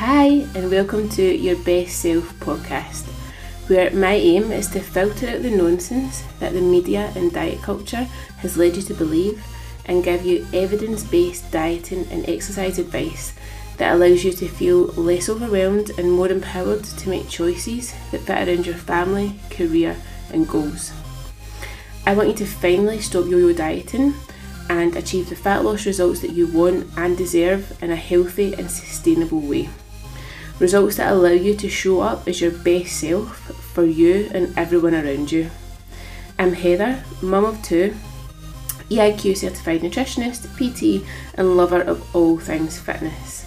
Hi, and welcome to Your Best Self podcast, where my aim is to filter out the nonsense that the media and diet culture has led you to believe and give you evidence based dieting and exercise advice that allows you to feel less overwhelmed and more empowered to make choices that fit around your family, career, and goals. I want you to finally stop yo yo dieting and achieve the fat loss results that you want and deserve in a healthy and sustainable way. Results that allow you to show up as your best self for you and everyone around you. I'm Heather, mum of two, EIQ certified nutritionist, PT, and lover of all things fitness.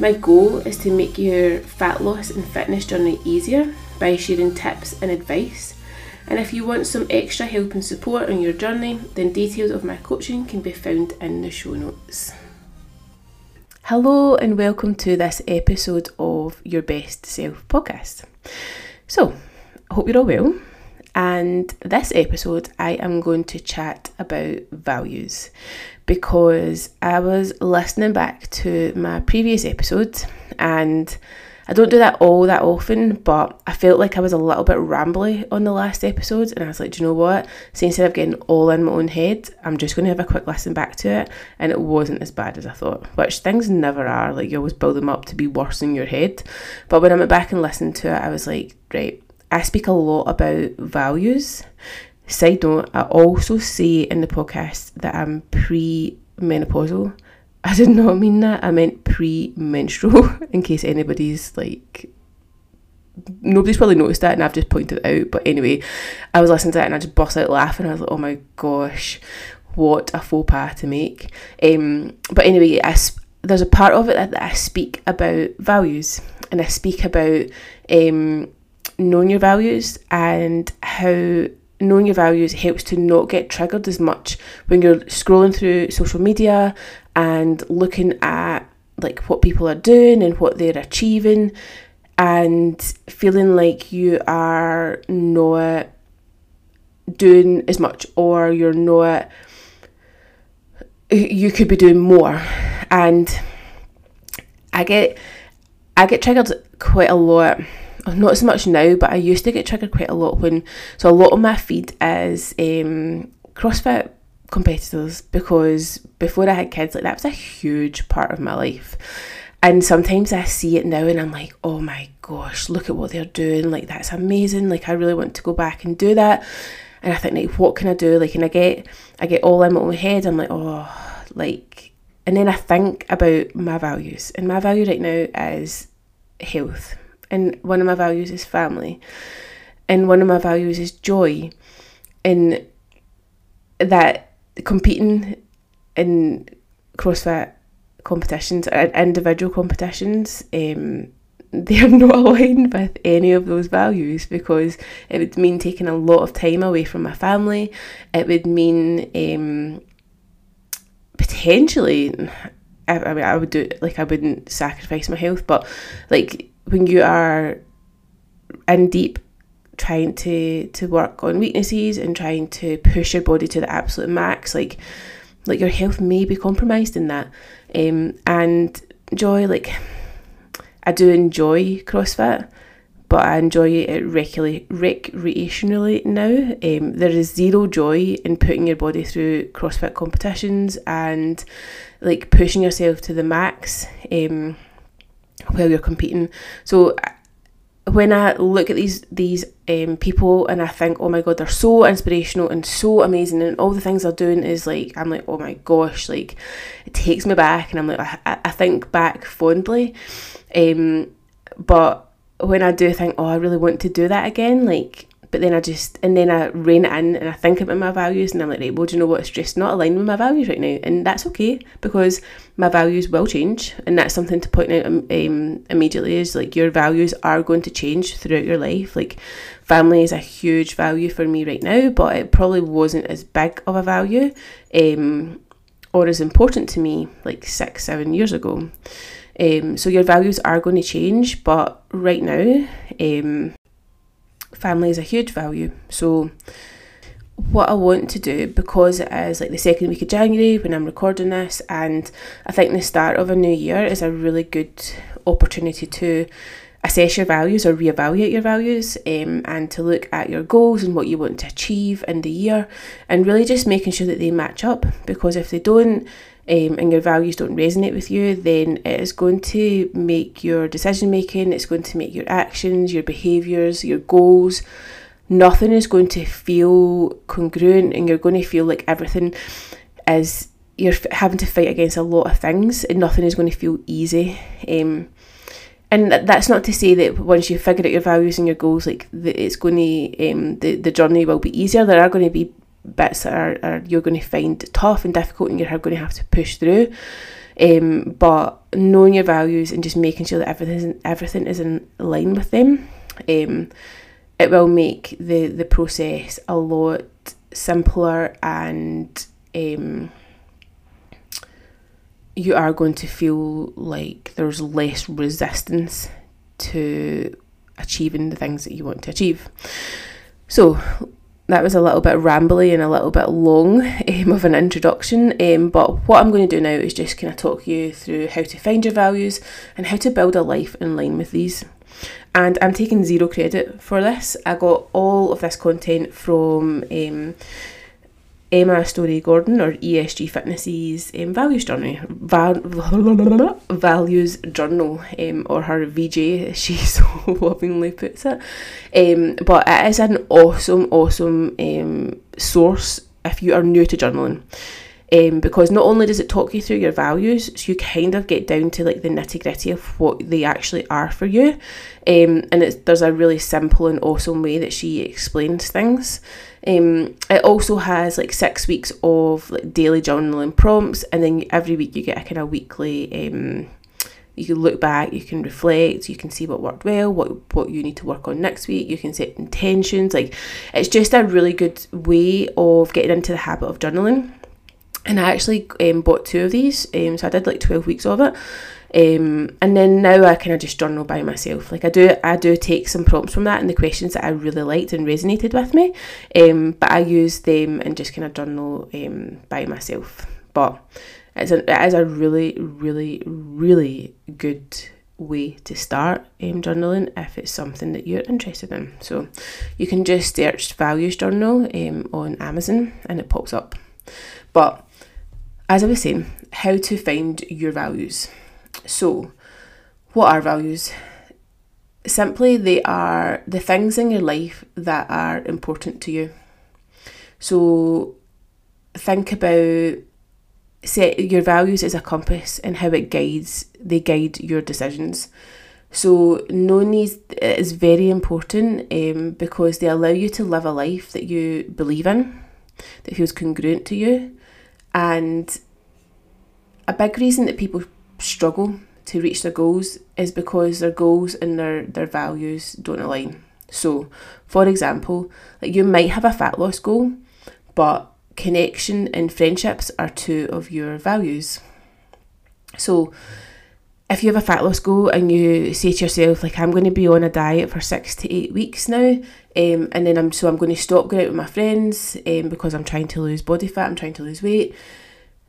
My goal is to make your fat loss and fitness journey easier by sharing tips and advice. And if you want some extra help and support on your journey, then details of my coaching can be found in the show notes. Hello, and welcome to this episode of Your Best Self podcast. So, I hope you're all well. And this episode, I am going to chat about values because I was listening back to my previous episode and I don't do that all that often, but I felt like I was a little bit rambly on the last episode, and I was like, do you know what? So instead of getting all in my own head, I'm just going to have a quick listen back to it, and it wasn't as bad as I thought, which things never are. Like, you always build them up to be worse in your head. But when I went back and listened to it, I was like, right, I speak a lot about values. Side note, I also say in the podcast that I'm pre menopausal. I did not mean that. I meant pre-menstrual, in case anybody's like nobody's probably noticed that and I've just pointed it out. But anyway, I was listening to it and I just bust out laughing. I was like, oh my gosh, what a faux pas to make. Um, but anyway, I, there's a part of it that, that I speak about values and I speak about um, knowing your values and how knowing your values helps to not get triggered as much when you're scrolling through social media and looking at like what people are doing and what they're achieving and feeling like you are not doing as much or you're not you could be doing more and i get i get triggered quite a lot not as much now, but I used to get triggered quite a lot when. So a lot of my feed is um, CrossFit competitors because before I had kids, like that was a huge part of my life. And sometimes I see it now and I'm like, oh my gosh, look at what they're doing. Like that's amazing. Like I really want to go back and do that. And I think like what can I do? Like and I get I get all in my own head. I'm like, oh like and then I think about my values. And my value right now is health and one of my values is family and one of my values is joy And that competing in crossfit competitions or individual competitions um, they're not aligned with any of those values because it would mean taking a lot of time away from my family. It would mean um, potentially I, I mean I would do like I wouldn't sacrifice my health but like when you are in deep trying to to work on weaknesses and trying to push your body to the absolute max like like your health may be compromised in that um, and joy like I do enjoy CrossFit but I enjoy it regularly recreationally now um, there is zero joy in putting your body through CrossFit competitions and like pushing yourself to the max um, while you're competing. So when I look at these these um, people and I think, oh my god, they're so inspirational and so amazing, and all the things they're doing is like, I'm like, oh my gosh, like it takes me back, and I'm like, I, I think back fondly, um, but when I do think, oh, I really want to do that again, like but then I just and then I rein it in and I think about my values and I'm like, right, well, do you know what? It's just not aligned with my values right now, and that's okay because my values will change, and that's something to point out um, immediately. Is like your values are going to change throughout your life. Like family is a huge value for me right now, but it probably wasn't as big of a value, um, or as important to me like six, seven years ago. Um, so your values are going to change, but right now, um, family is a huge value. So, what I want to do because it is like the second week of January when I'm recording this, and I think the start of a new year is a really good opportunity to assess your values or reevaluate your values um, and to look at your goals and what you want to achieve in the year and really just making sure that they match up because if they don't um, and your values don't resonate with you, then it is going to make your decision making, it's going to make your actions, your behaviours, your goals. Nothing is going to feel congruent, and you're going to feel like everything is you're having to fight against a lot of things, and nothing is going to feel easy. Um, and that's not to say that once you figure out your values and your goals, like it's going to um, the the journey will be easier. There are going to be bits that are, are you're going to find tough and difficult, and you're going to have to push through. Um, but knowing your values and just making sure that everything everything is in line with them, um, it will make the the process a lot simpler and um, you are going to feel like there's less resistance to achieving the things that you want to achieve. So that was a little bit rambly and a little bit long um, of an introduction. Um, but what I'm going to do now is just kind of talk you through how to find your values and how to build a life in line with these. And I'm taking zero credit for this. I got all of this content from um, Emma Storey Gordon or ESG Fitness's um, values journal, val- values journal, um, or her VJ, she so lovingly puts it. Um, but it is an awesome, awesome um, source if you are new to journaling. Um, because not only does it talk you through your values, so you kind of get down to like the nitty gritty of what they actually are for you, um, and it's, there's a really simple and awesome way that she explains things. Um, it also has like six weeks of like daily journaling prompts, and then every week you get a kind of weekly. Um, you can look back, you can reflect, you can see what worked well, what what you need to work on next week. You can set intentions. Like it's just a really good way of getting into the habit of journaling. And I actually um, bought two of these, um, so I did like twelve weeks of it. Um, and then now I kind of just journal by myself. Like I do, I do take some prompts from that and the questions that I really liked and resonated with me. Um, but I use them and just kind of journal um, by myself. But it's a, it is a really, really, really good way to start um, journaling if it's something that you're interested in. So you can just search values journal um, on Amazon and it pops up. But as I was saying, how to find your values. So, what are values? Simply, they are the things in your life that are important to you. So, think about set your values as a compass and how it guides they guide your decisions. So knowing is very important um, because they allow you to live a life that you believe in, that feels congruent to you, and a big reason that people struggle to reach their goals is because their goals and their, their values don't align. So, for example, like you might have a fat loss goal, but connection and friendships are two of your values. So, if you have a fat loss goal and you say to yourself, like, I'm going to be on a diet for six to eight weeks now, um, and then I'm so I'm going to stop going out with my friends um, because I'm trying to lose body fat, I'm trying to lose weight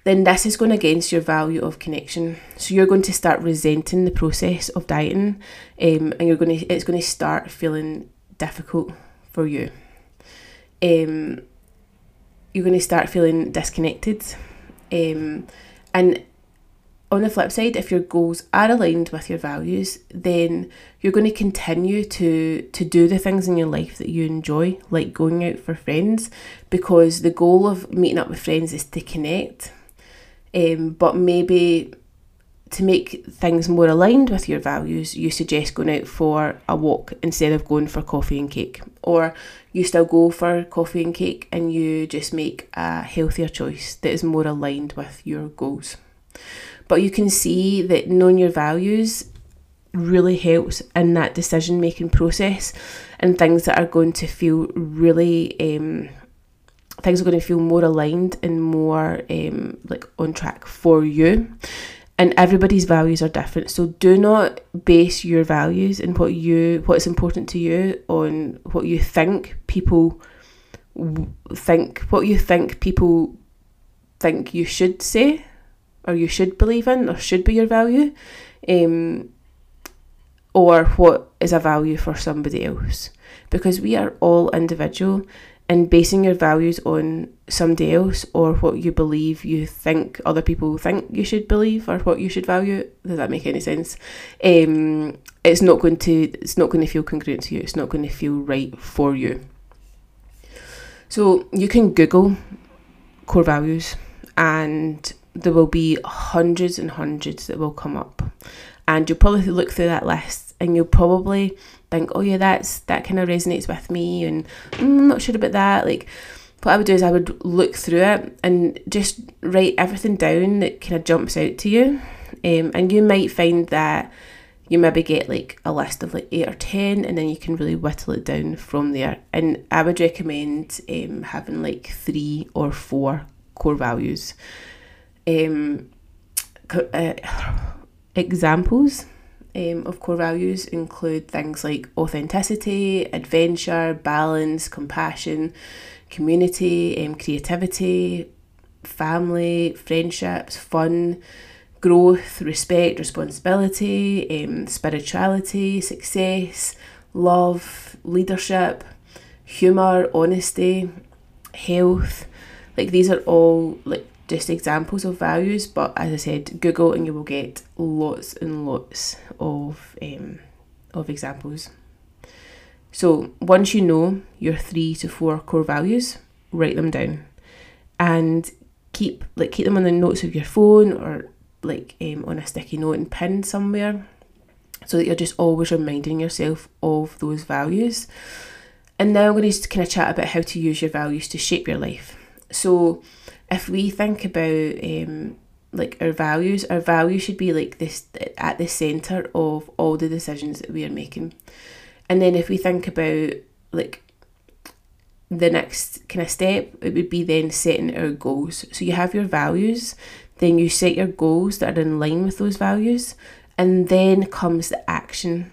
then this is going against your value of connection. So you're going to start resenting the process of dieting, um, and you're going to it's going to start feeling difficult for you. Um, you're going to start feeling disconnected, um, and on the flip side, if your goals are aligned with your values, then you're going to continue to to do the things in your life that you enjoy, like going out for friends, because the goal of meeting up with friends is to connect um, but maybe to make things more aligned with your values, you suggest going out for a walk instead of going for coffee and cake. Or you still go for coffee and cake and you just make a healthier choice that is more aligned with your goals. But you can see that knowing your values really helps in that decision making process and things that are going to feel really um, things are going to feel more aligned and more um, like on track for you. And everybody's values are different so do not base your values and what you what's important to you on what you think people think what you think people think you should say or you should believe in or should be your value um, or what is a value for somebody else. Because we are all individual and basing your values on somebody else or what you believe you think other people think you should believe or what you should value does that make any sense? Um, it's not going to it's not going to feel congruent to you it's not going to feel right for you. So you can google core values and there will be hundreds and hundreds that will come up. And you'll probably look through that list and you'll probably think oh yeah that's that kind of resonates with me and mm, I'm not sure about that. Like what I would do is I would look through it and just write everything down that kind of jumps out to you. Um, and you might find that you maybe get like a list of like eight or ten and then you can really whittle it down from there. And I would recommend um, having like three or four core values um, uh, examples um, of core values include things like authenticity, adventure, balance, compassion, community, um, creativity, family, friendships, fun, growth, respect, responsibility, um, spirituality, success, love, leadership, humour, honesty, health. Like these are all like just examples of values, but as I said, Google and you will get lots and lots of um, of examples. So once you know your three to four core values, write them down, and keep like keep them on the notes of your phone or like um, on a sticky note and pinned somewhere, so that you're just always reminding yourself of those values. And now I'm going to kind of chat about how to use your values to shape your life. So if we think about um, like our values, our values should be like this at the center of all the decisions that we are making. And then if we think about like the next kind of step, it would be then setting our goals. So you have your values, then you set your goals that are in line with those values, and then comes the action.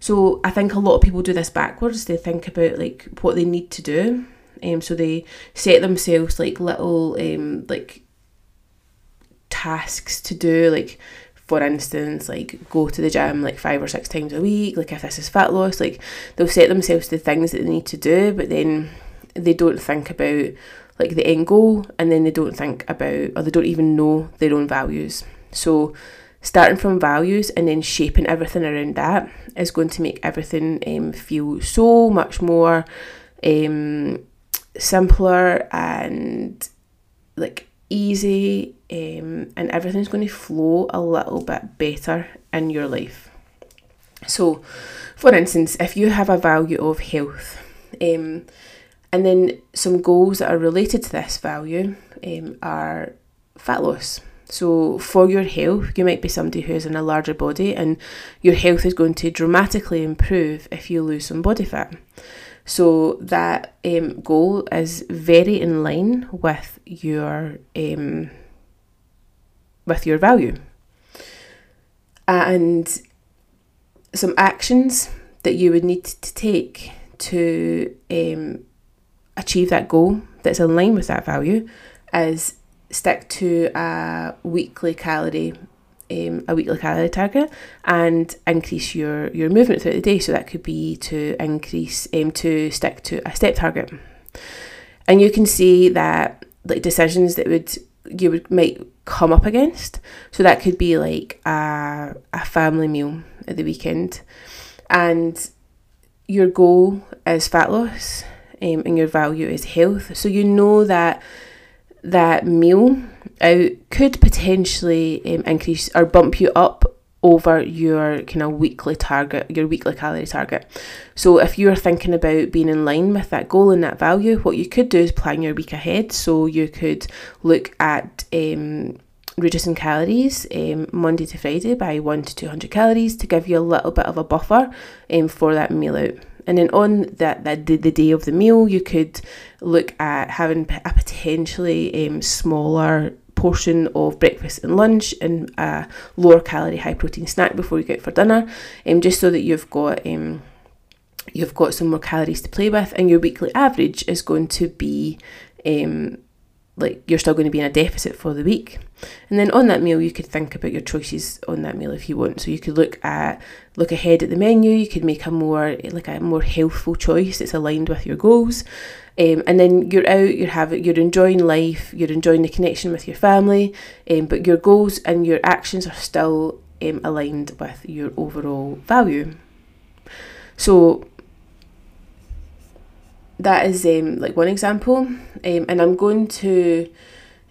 So I think a lot of people do this backwards. They think about like what they need to do, um, so they set themselves like little um, like tasks to do, like for instance, like go to the gym like five or six times a week. Like if this is fat loss, like they'll set themselves the things that they need to do, but then they don't think about like the end goal, and then they don't think about or they don't even know their own values. So starting from values and then shaping everything around that is going to make everything um, feel so much more um, simpler and like easy um, and everything's going to flow a little bit better in your life. So, for instance, if you have a value of health, um, and then some goals that are related to this value um, are fat loss. So, for your health, you might be somebody who is in a larger body, and your health is going to dramatically improve if you lose some body fat. So that um, goal is very in line with your um, with your value. And some actions that you would need to take to um, achieve that goal that's in line with that value is stick to a weekly calorie um, a weekly calorie target and increase your, your movement throughout the day. So that could be to increase, um, to stick to a step target. And you can see that like decisions that would you would might come up against. So that could be like a, a family meal at the weekend. And your goal is fat loss um, and your value is health. So you know that that meal out could potentially um, increase or bump you up over your kind of weekly target, your weekly calorie target. So if you're thinking about being in line with that goal and that value, what you could do is plan your week ahead. So you could look at um, reducing calories um, Monday to Friday by one to two hundred calories to give you a little bit of a buffer um, for that meal out. And then on that, that the, the day of the meal, you could look at having a potentially um, smaller portion of breakfast and lunch and a lower calorie, high protein snack before you go out for dinner, um, just so that you've got um, you've got some more calories to play with, and your weekly average is going to be um, like you're still going to be in a deficit for the week. And then on that meal, you could think about your choices on that meal if you want. So you could look at look ahead at the menu. You could make a more like a more healthful choice that's aligned with your goals. Um, and then you're out, you're having, you're enjoying life, you're enjoying the connection with your family, um, but your goals and your actions are still um, aligned with your overall value. So that is um, like one example, um, and I'm going to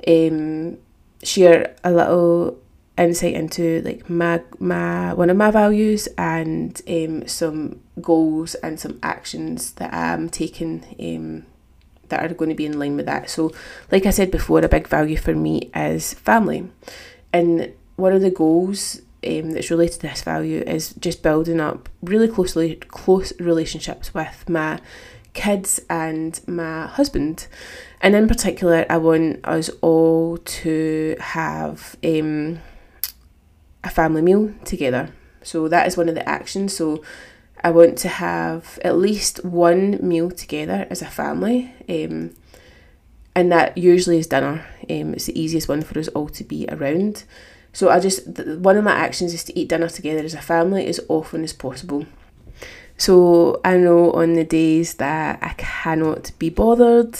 um, share a little insight into like my my one of my values and um, some goals and some actions that I'm taking um, that are going to be in line with that. So, like I said before, a big value for me is family, and one of the goals um, that's related to this value is just building up really closely close relationships with my kids and my husband. And in particular, I want us all to have um, a family meal together. So that is one of the actions. So I want to have at least one meal together as a family. Um, and that usually is dinner. Um, it's the easiest one for us all to be around. So I just one of my actions is to eat dinner together as a family as often as possible. So I know on the days that I cannot be bothered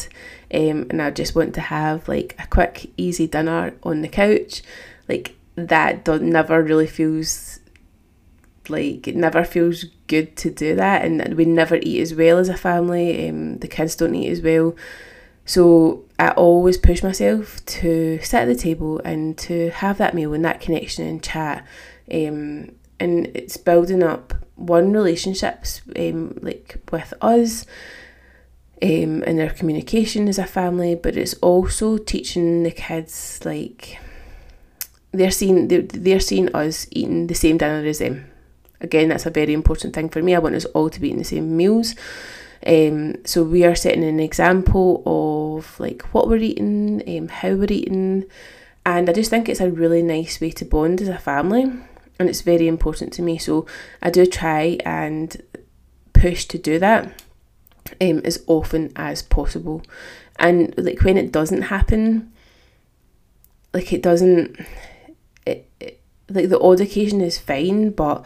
um, and I just want to have like a quick, easy dinner on the couch, like that don't, never really feels like it never feels good to do that and we never eat as well as a family um, the kids don't eat as well. So i always push myself to sit at the table and to have that meal and that connection and chat um, and it's building up one relationships um, like with us um, and their communication as a family, but it's also teaching the kids like they're seeing they're, they're seeing us eating the same dinner as them. Again, that's a very important thing for me. I want us all to be eating the same meals. Um, so we are setting an example of like what we're eating, um, how we're eating, and I just think it's a really nice way to bond as a family and it's very important to me. So I do try and push to do that um, as often as possible. And like when it doesn't happen, like it doesn't, it, it like the odd occasion is fine, but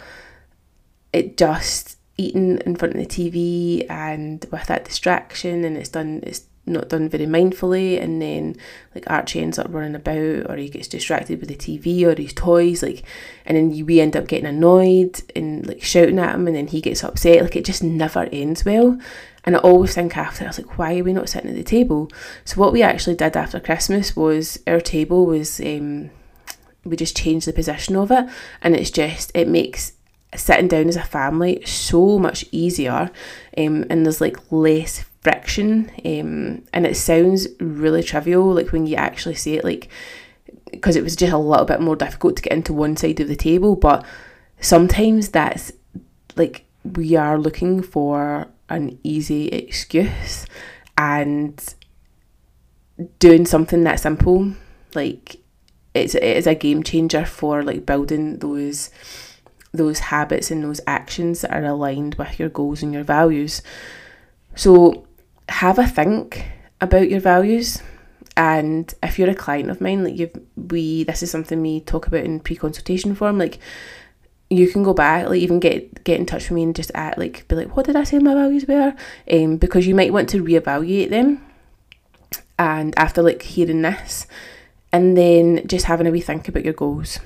it just eating in front of the TV and with that distraction and it's done it's not done very mindfully and then like Archie ends up running about or he gets distracted with the TV or his toys like and then we end up getting annoyed and like shouting at him and then he gets upset. Like it just never ends well. And I always think after I was like why are we not sitting at the table? So what we actually did after Christmas was our table was um we just changed the position of it and it's just it makes sitting down as a family so much easier. Um, and there's like less friction um, and it sounds really trivial like when you actually say it like because it was just a little bit more difficult to get into one side of the table but sometimes that's like we are looking for an easy excuse and doing something that simple like it's it is a game changer for like building those those habits and those actions that are aligned with your goals and your values. So have a think about your values. And if you're a client of mine like you we this is something we talk about in pre-consultation form like you can go back like even get get in touch with me and just act like be like what did i say my values were? Um because you might want to reevaluate them. And after like hearing this and then just having a wee think about your goals.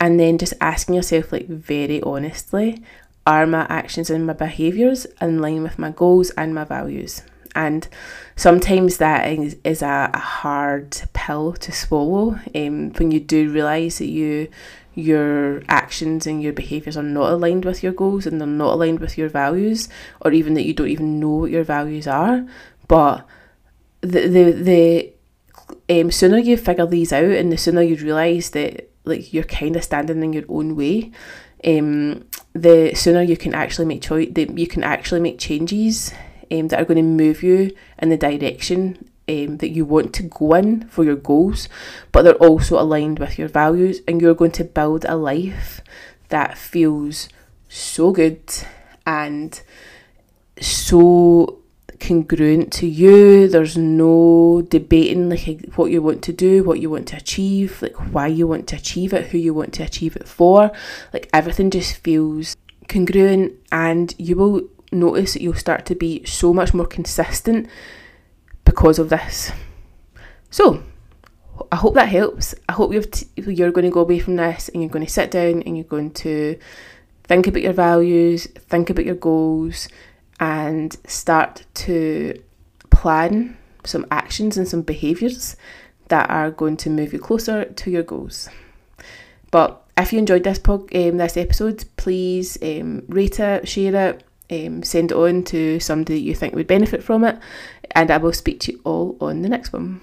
And then just asking yourself like very honestly are my actions and my behaviours in line with my goals and my values and sometimes that is, is a, a hard pill to swallow um, when you do realise that you your actions and your behaviours are not aligned with your goals and they're not aligned with your values or even that you don't even know what your values are. But the the, the um, sooner you figure these out and the sooner you realise that like you're kind of standing in your own way um, the sooner you can actually make choice that you can actually make changes um, that are going to move you in the direction um, that you want to go in for your goals, but they're also aligned with your values, and you're going to build a life that feels so good and so congruent to you. There's no debating like what you want to do, what you want to achieve, like why you want to achieve it, who you want to achieve it for. Like everything just feels congruent and you will notice that you'll start to be so much more consistent because of this. So, I hope that helps. I hope you've t- you're going to go away from this and you're going to sit down and you're going to think about your values, think about your goals, and start to plan some actions and some behaviours that are going to move you closer to your goals. But if you enjoyed this pod, um, this episode, please um, rate it, share it, um, send it on to somebody that you think would benefit from it, and I will speak to you all on the next one.